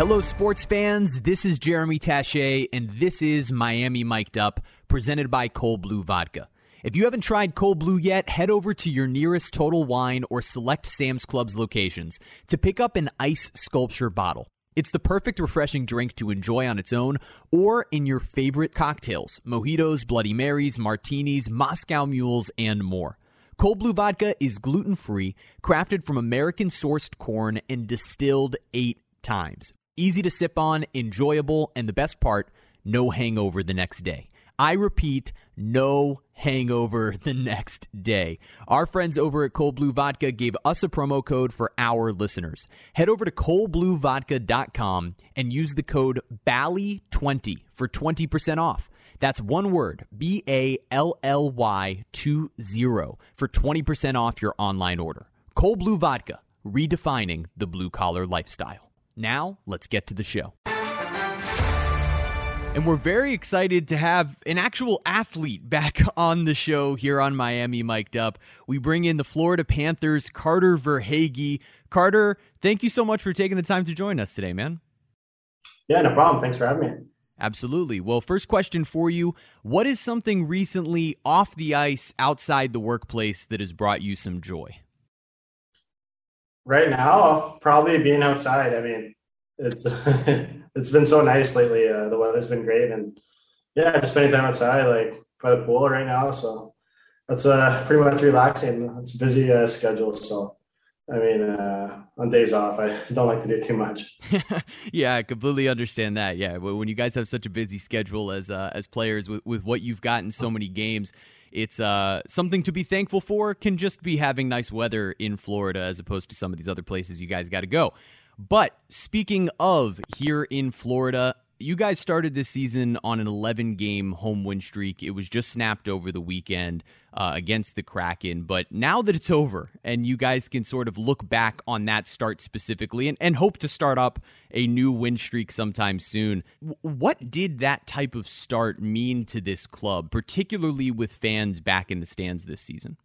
Hello, sports fans. This is Jeremy Taché, and this is Miami Mic'd Up, presented by Cold Blue Vodka. If you haven't tried Cold Blue yet, head over to your nearest Total Wine or select Sam's Club's locations to pick up an ice sculpture bottle. It's the perfect refreshing drink to enjoy on its own or in your favorite cocktails mojitos, Bloody Marys, martinis, Moscow mules, and more. Cold Blue Vodka is gluten free, crafted from American sourced corn, and distilled eight times. Easy to sip on, enjoyable, and the best part, no hangover the next day. I repeat, no hangover the next day. Our friends over at Cold Blue Vodka gave us a promo code for our listeners. Head over to coldbluevodka.com and use the code BALLY20 for 20% off. That's one word, B A L L Y 20 for 20% off your online order. Cold Blue Vodka, redefining the blue collar lifestyle. Now, let's get to the show. And we're very excited to have an actual athlete back on the show here on Miami Mic'd Up. We bring in the Florida Panthers, Carter Verhaeghe. Carter, thank you so much for taking the time to join us today, man. Yeah, no problem. Thanks for having me. Absolutely. Well, first question for you What is something recently off the ice outside the workplace that has brought you some joy? Right now, probably being outside. I mean, it's it's been so nice lately. Uh, the weather's been great, and yeah, just spending time outside, like by the pool right now. So that's uh, pretty much relaxing. It's a busy uh, schedule, so I mean, uh, on days off, I don't like to do too much. yeah, I completely understand that. Yeah, when you guys have such a busy schedule as uh, as players with with what you've got in so many games, it's uh, something to be thankful for. Can just be having nice weather in Florida as opposed to some of these other places you guys got to go. But speaking of here in Florida, you guys started this season on an 11 game home win streak. It was just snapped over the weekend uh, against the Kraken. But now that it's over and you guys can sort of look back on that start specifically and, and hope to start up a new win streak sometime soon, what did that type of start mean to this club, particularly with fans back in the stands this season?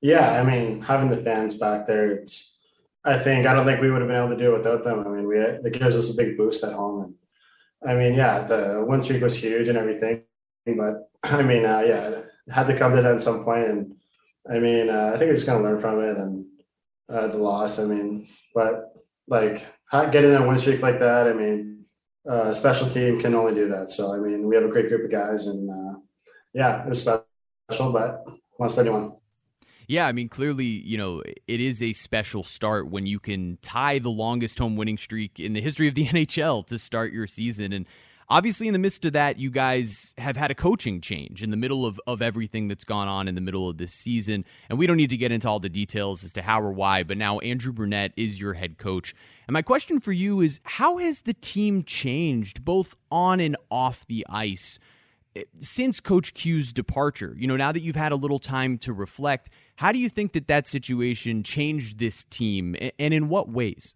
Yeah, I mean, having the fans back there, it's I think I don't think we would have been able to do it without them. I mean, we it gives us a big boost at home, and I mean, yeah, the win streak was huge and everything, but I mean, uh, yeah, it had to come to that at some point, and I mean, uh, I think we're just gonna learn from it and uh, the loss. I mean, but like getting a win streak like that, I mean, uh, special team can only do that. So I mean, we have a great group of guys, and uh, yeah, it was special, but once anyone. Yeah, I mean, clearly, you know, it is a special start when you can tie the longest home winning streak in the history of the NHL to start your season. And obviously, in the midst of that, you guys have had a coaching change in the middle of, of everything that's gone on in the middle of this season. And we don't need to get into all the details as to how or why, but now Andrew Brunette is your head coach. And my question for you is how has the team changed both on and off the ice? Since Coach Q's departure, you know, now that you've had a little time to reflect, how do you think that that situation changed this team, and in what ways?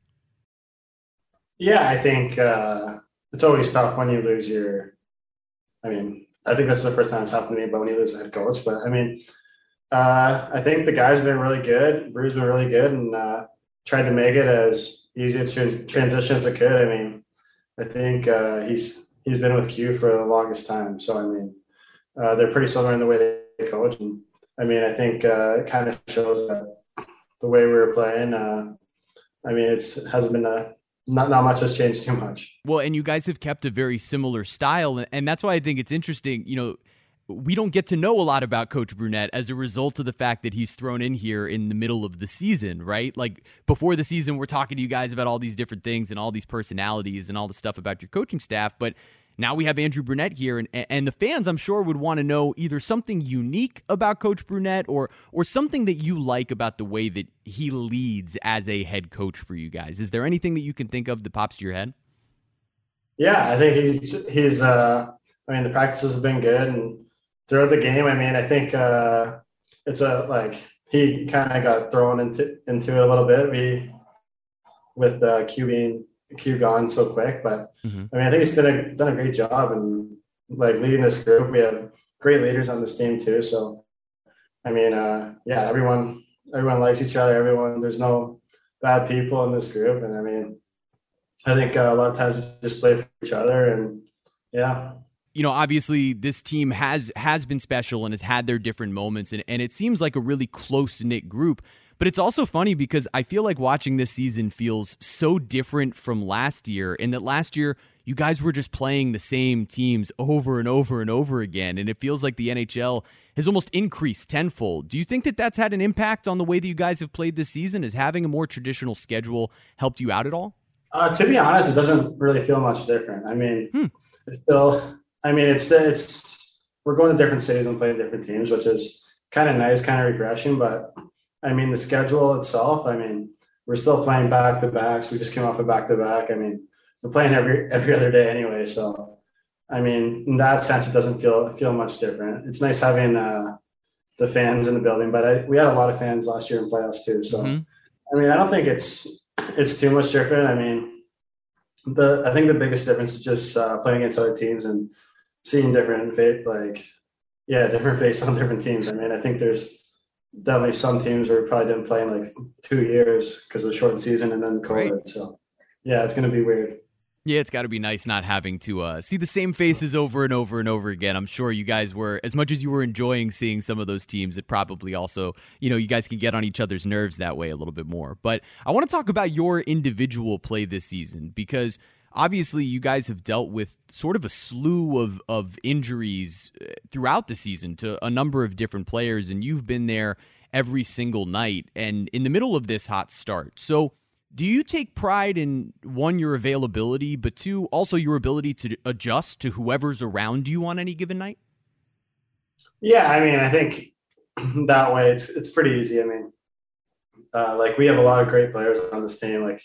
Yeah, I think uh, it's always tough when you lose your. I mean, I think this is the first time it's happened to me, but when you lose a head coach, but I mean, uh, I think the guys have been really good. Bruce been really good, and uh, tried to make it as easy a transition as it could. I mean, I think uh, he's he's been with Q for the longest time. So I mean, uh, they're pretty similar in the way they coach, and I mean, I think uh, it kind of shows that the way we were playing. Uh, I mean, it's hasn't been a not not much has changed too much. Well, and you guys have kept a very similar style, and that's why I think it's interesting. You know, we don't get to know a lot about Coach Brunette as a result of the fact that he's thrown in here in the middle of the season, right? Like before the season, we're talking to you guys about all these different things and all these personalities and all the stuff about your coaching staff, but now we have Andrew Brunette here, and and the fans, I'm sure, would want to know either something unique about Coach Brunette or or something that you like about the way that he leads as a head coach for you guys. Is there anything that you can think of that pops to your head? Yeah, I think he's he's. Uh, I mean, the practices have been good, and throughout the game, I mean, I think uh, it's a like he kind of got thrown into into it a little bit. We with uh, Q being Q gone so quick, but mm-hmm. I mean, I think he's done a done a great job and like leading this group. We have great leaders on this team too. So, I mean, uh, yeah, everyone everyone likes each other. Everyone, there's no bad people in this group, and I mean, I think uh, a lot of times we just play for each other, and yeah. You know, obviously, this team has has been special and has had their different moments, and, and it seems like a really close knit group. But it's also funny because I feel like watching this season feels so different from last year, in that last year you guys were just playing the same teams over and over and over again, and it feels like the NHL has almost increased tenfold. Do you think that that's had an impact on the way that you guys have played this season? Has having a more traditional schedule helped you out at all? Uh, to be honest, it doesn't really feel much different. I mean, hmm. it's still. I mean, it's it's we're going to different cities and playing different teams, which is kind of nice, kind of refreshing. But I mean, the schedule itself, I mean, we're still playing back to backs. We just came off a back to back. I mean, we're playing every every other day anyway. So, I mean, in that sense, it doesn't feel feel much different. It's nice having uh, the fans in the building, but I, we had a lot of fans last year in playoffs too. So, mm-hmm. I mean, I don't think it's it's too much different. I mean, the I think the biggest difference is just uh, playing against other teams and seeing different like yeah different faces on different teams. I mean, I think there's definitely some teams where we probably didn't play in like two years because of the shortened season and then COVID. Right. So yeah, it's going to be weird. Yeah, it's got to be nice not having to uh, see the same faces over and over and over again. I'm sure you guys were, as much as you were enjoying seeing some of those teams, it probably also, you know, you guys can get on each other's nerves that way a little bit more. But I want to talk about your individual play this season because obviously you guys have dealt with sort of a slew of, of injuries uh, throughout the season to a number of different players, and you've been there every single night and in the middle of this hot start. So, do you take pride in one, your availability, but two, also your ability to adjust to whoever's around you on any given night? Yeah, I mean, I think that way it's it's pretty easy. I mean, uh, like we have a lot of great players on this team. Like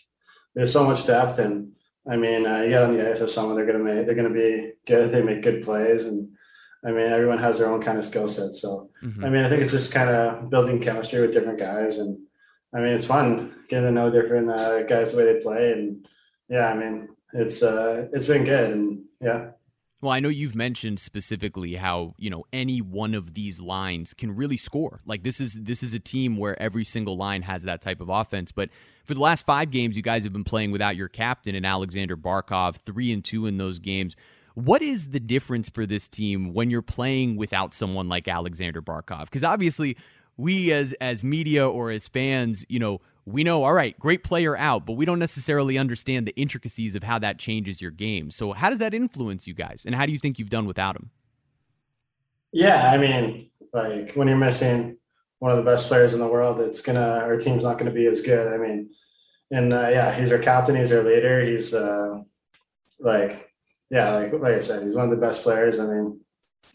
there's so much depth, and I mean, uh, you get on the ice with someone, they're gonna make, they're gonna be good. They make good plays, and I mean, everyone has their own kind of skill set. So, mm-hmm. I mean, I think it's just kind of building chemistry with different guys, and I mean, it's fun getting to know different uh, guys the way they play, and yeah, I mean, it's uh, it's been good, and yeah. Well, I know you've mentioned specifically how, you know, any one of these lines can really score. Like this is this is a team where every single line has that type of offense, but for the last 5 games you guys have been playing without your captain and Alexander Barkov, 3 and 2 in those games. What is the difference for this team when you're playing without someone like Alexander Barkov? Cuz obviously we as as media or as fans, you know, we know, all right, great player out, but we don't necessarily understand the intricacies of how that changes your game. So, how does that influence you guys, and how do you think you've done without him? Yeah, I mean, like when you're missing one of the best players in the world, it's gonna our team's not gonna be as good. I mean, and uh, yeah, he's our captain, he's our leader, he's uh, like, yeah, like like I said, he's one of the best players. I mean,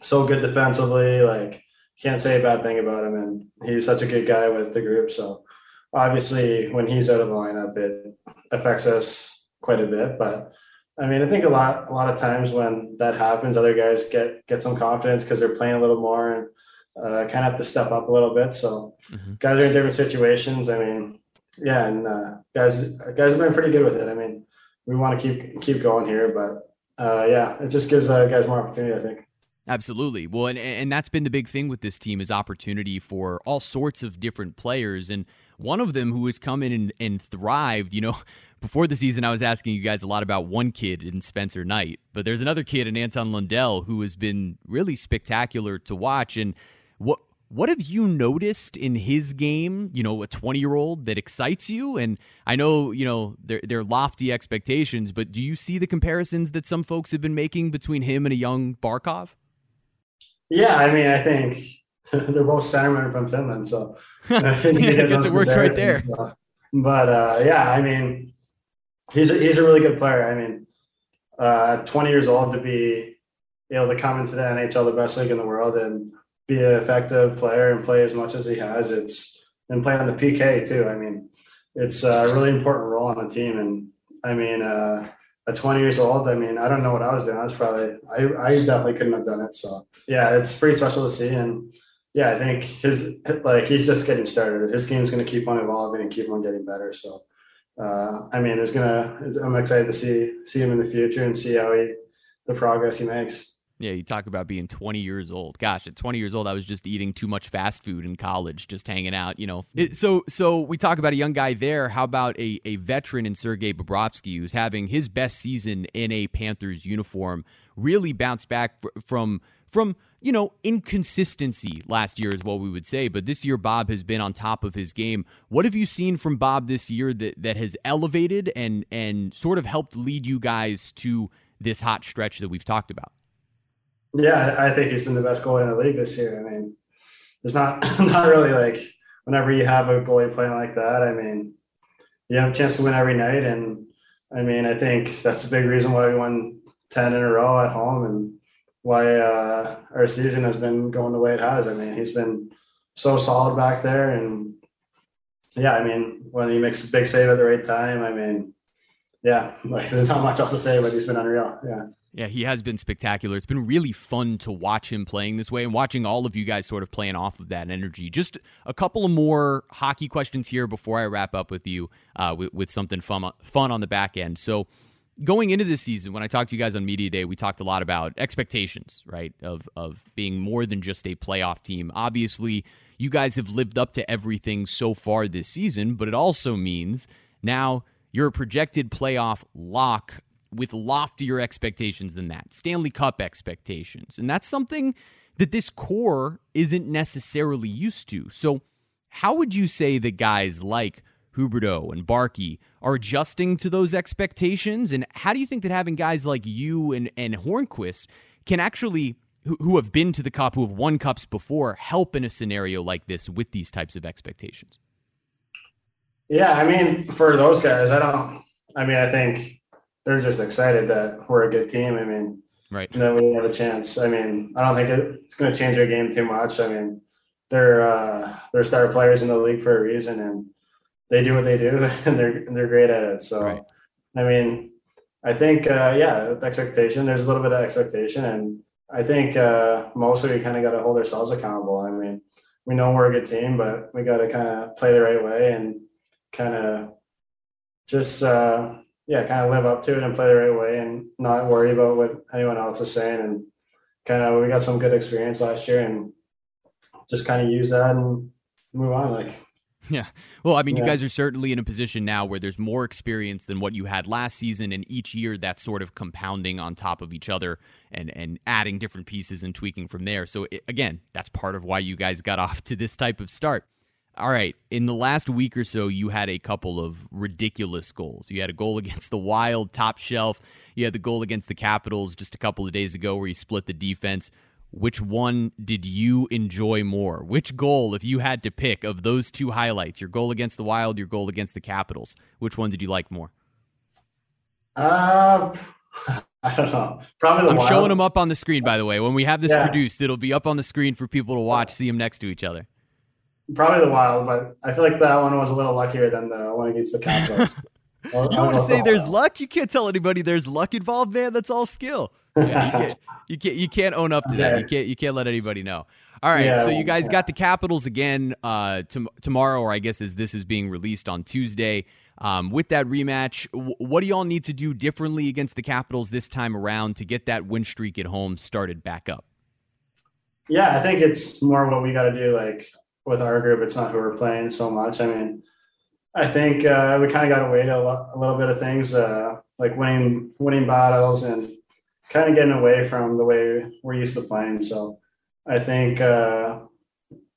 so good defensively, like can't say a bad thing about him, and he's such a good guy with the group. So obviously when he's out of the lineup, it affects us quite a bit. But I mean, I think a lot a lot of times when that happens, other guys get get some confidence because they're playing a little more and uh, kind of have to step up a little bit. So mm-hmm. guys are in different situations. I mean, yeah, and uh, guys guys have been pretty good with it. I mean, we want to keep keep going here, but uh, yeah, it just gives uh, guys more opportunity. I think. Absolutely. Well, and, and that's been the big thing with this team is opportunity for all sorts of different players. And one of them who has come in and, and thrived, you know, before the season, I was asking you guys a lot about one kid in Spencer Knight, but there's another kid in Anton Lundell who has been really spectacular to watch. And what what have you noticed in his game? You know, a 20 year old that excites you. And I know you know they're, they're lofty expectations, but do you see the comparisons that some folks have been making between him and a young Barkov? Yeah, I mean, I think they're both centermen from Finland, so I, guess it works right there. So. But uh, yeah, I mean, he's a, he's a really good player. I mean, uh, 20 years old to be able to come into the NHL, the best league in the world, and be an effective player and play as much as he has. It's and play on the PK too. I mean, it's a really important role on the team. And I mean, uh, at 20 years old, I mean, I don't know what I was doing. I was probably, I, I definitely couldn't have done it. So yeah, it's pretty special to see. And yeah, I think his like he's just getting started. His game's going to keep on evolving and keep on getting better. So, uh, I mean, there's gonna. I'm excited to see see him in the future and see how he the progress he makes. Yeah, you talk about being 20 years old. Gosh, at 20 years old, I was just eating too much fast food in college, just hanging out. You know, it, so so we talk about a young guy there. How about a a veteran in Sergei Bobrovsky, who's having his best season in a Panthers uniform? Really bounced back from from you know inconsistency last year is what we would say, but this year Bob has been on top of his game. What have you seen from Bob this year that that has elevated and and sort of helped lead you guys to this hot stretch that we've talked about? Yeah, I think he's been the best goalie in the league this year. I mean, there's not not really like whenever you have a goalie playing like that. I mean, you have a chance to win every night, and I mean, I think that's a big reason why we won ten in a row at home, and why uh, our season has been going the way it has. I mean, he's been so solid back there, and yeah, I mean, when he makes a big save at the right time, I mean, yeah, like there's not much else to say, but he's been unreal. Yeah. Yeah, he has been spectacular. It's been really fun to watch him playing this way and watching all of you guys sort of playing off of that energy. Just a couple of more hockey questions here before I wrap up with you uh, with, with something fun, fun on the back end. So, going into this season, when I talked to you guys on Media Day, we talked a lot about expectations, right? Of, of being more than just a playoff team. Obviously, you guys have lived up to everything so far this season, but it also means now you're a projected playoff lock with loftier expectations than that, Stanley Cup expectations. And that's something that this core isn't necessarily used to. So, how would you say that guys like Huberdeau and Barkey are adjusting to those expectations? And how do you think that having guys like you and, and Hornqvist can actually, who, who have been to the Cup, who have won Cups before, help in a scenario like this with these types of expectations? Yeah, I mean, for those guys, I don't, I mean, I think they're just excited that we're a good team. I mean, right. That we have a chance. I mean, I don't think it's going to change our game too much. I mean, they're uh, they're star players in the league for a reason, and they do what they do, and they're and they're great at it. So, right. I mean, I think uh, yeah, expectation. There's a little bit of expectation, and I think uh, mostly we kind of got to hold ourselves accountable. I mean, we know we're a good team, but we got to kind of play the right way and kind of just uh, yeah, kind of live up to it and play the right way and not worry about what anyone else is saying. And kind of, we got some good experience last year and just kind of use that and move on. Like, yeah. Well, I mean, yeah. you guys are certainly in a position now where there's more experience than what you had last season, and each year that's sort of compounding on top of each other and and adding different pieces and tweaking from there. So it, again, that's part of why you guys got off to this type of start. All right. In the last week or so, you had a couple of ridiculous goals. You had a goal against the Wild, top shelf. You had the goal against the Capitals just a couple of days ago where you split the defense. Which one did you enjoy more? Which goal, if you had to pick of those two highlights, your goal against the Wild, your goal against the Capitals, which one did you like more? Uh, I don't know. Probably the I'm Wild. showing them up on the screen, by the way. When we have this yeah. produced, it'll be up on the screen for people to watch, see them next to each other probably the Wild, but I feel like that one was a little luckier than the one against the Capitals. you don't want to say there's luck? You can't tell anybody there's luck involved, man. That's all skill. Yeah, you, can't, you can't you can't own up to that. You can't you can't let anybody know. All right, yeah, so you guys yeah. got the Capitals again uh, tomorrow, or I guess as this is being released on Tuesday. Um, with that rematch, w- what do y'all need to do differently against the Capitals this time around to get that win streak at home started back up? Yeah, I think it's more what we got to do. Like with our group, it's not who we're playing so much. I mean, I think uh, we kind of got away to a, a, little bit of things, uh, like winning winning battles and kind of getting away from the way we're used to playing. So I think uh,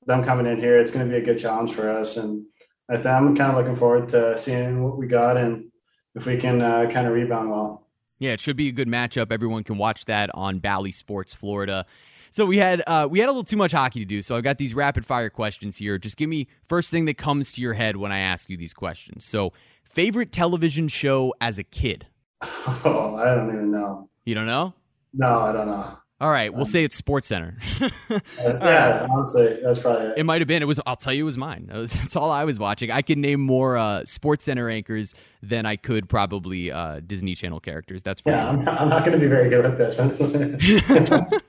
them coming in here, it's going to be a good challenge for us, and I th- I'm kind of looking forward to seeing what we got and if we can uh, kind of rebound well. Yeah, it should be a good matchup. Everyone can watch that on Bally Sports Florida. So we had uh, we had a little too much hockey to do. So I've got these rapid fire questions here. Just give me first thing that comes to your head when I ask you these questions. So favorite television show as a kid? Oh, I don't even know. You don't know? No, I don't know. All right, we'll um, say it's Sports Center. uh, yeah, honestly, that's probably it. It might have been. It was. I'll tell you, it was mine. That's all I was watching. I can name more uh, Sports Center anchors than I could probably uh, Disney Channel characters. That's for yeah. Sure. I'm not, I'm not going to be very good at this.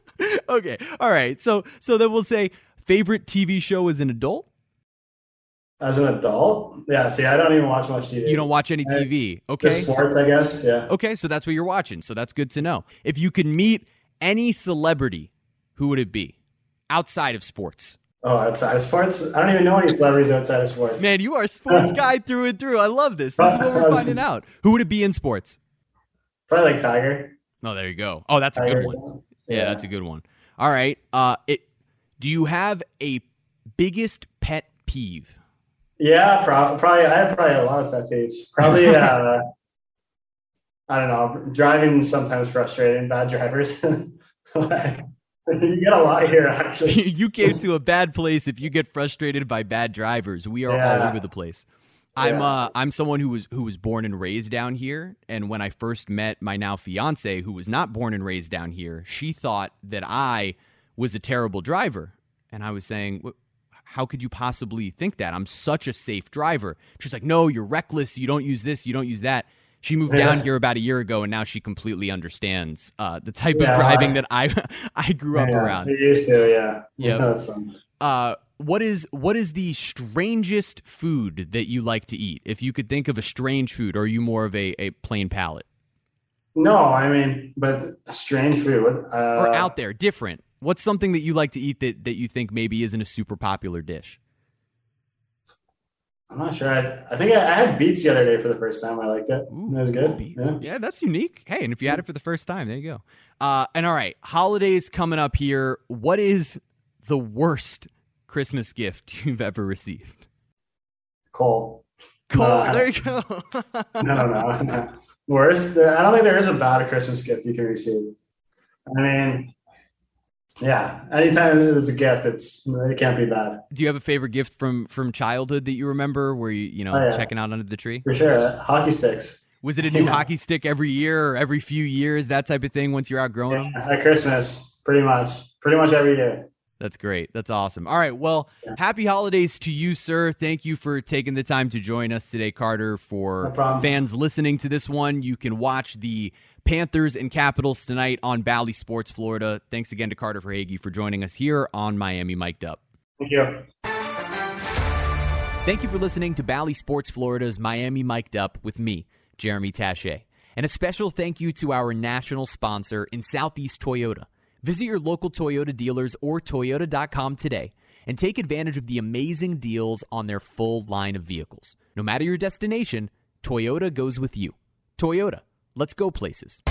okay. All right. So so then we'll say favorite TV show as an adult. As an adult, yeah. See, I don't even watch much TV. You don't watch any TV. Okay. Just sports, I guess. Yeah. Okay, so that's what you're watching. So that's good to know. If you could meet any celebrity, who would it be outside of sports? Oh, outside of sports? I don't even know any celebrities outside of sports. Man, you are a sports guy through and through. I love this. This is what we're finding out. Who would it be in sports? Probably like Tiger. Oh, there you go. Oh, that's a Tiger. good one. Yeah, that's a good one. All right. Uh, it. Do you have a biggest pet peeve? Yeah, pro- probably. I have probably a lot of pet peeves. Probably. uh, I don't know. Driving sometimes frustrating. Bad drivers. you get a lot here, actually. you came to a bad place if you get frustrated by bad drivers. We are all over the place. I'm uh I'm someone who was who was born and raised down here and when I first met my now fiance who was not born and raised down here, she thought that I was a terrible driver. And I was saying, how could you possibly think that? I'm such a safe driver. She's like, "No, you're reckless. You don't use this, you don't use that." She moved down here about a year ago and now she completely understands uh, the type Yeah. of driving that I I grew up Yeah, around. You used to, yeah. Yep. that's fun. Uh, what is what is the strangest food that you like to eat? If you could think of a strange food, or are you more of a, a plain palate? No, I mean, but strange food. Uh, Or out there, different. What's something that you like to eat that, that you think maybe isn't a super popular dish? I'm not sure. I, I think I, I had beets the other day for the first time. I liked it. Ooh, it was good. beet. Yeah. that's unique. Hey, and if you had it for the first time, there you go. Uh, and all right, holidays coming up here. What is the worst Christmas gift you've ever received? Coal. Coal, Uh, there you go. No, no, no. Worst? I don't think there is a bad Christmas gift you can receive. I mean, yeah, anytime there's a gift, it's it can't be bad Do you have a favorite gift from from childhood that you remember where you you know Oh, yeah. checking out under the tree? for sure. Hockey sticks. Was it a new Yeah. hockey stick every year or every few years, that type of thing? Once you're outgrowing them, at Christmas, pretty much, pretty much every year. That's great. That's awesome. All right, well, Yeah. happy holidays to you, sir. Thank you for taking the time to join us today, Carter. For No fans listening to this one, you can watch the Panthers and Capitals tonight on Bally Sports Florida. Thanks again to Carter Verhaeghe for joining us here on Miami Mic'd Up. Thank you. Thank you for listening to Bally Sports Florida's Miami Mic'd Up with me, Jeremy Taché. And a special thank you to our national sponsor in Southeast Toyota. Visit your local Toyota dealers or Toyota.com today and take advantage of the amazing deals on their full line of vehicles. No matter your destination, Toyota goes with you. Toyota, let's go places.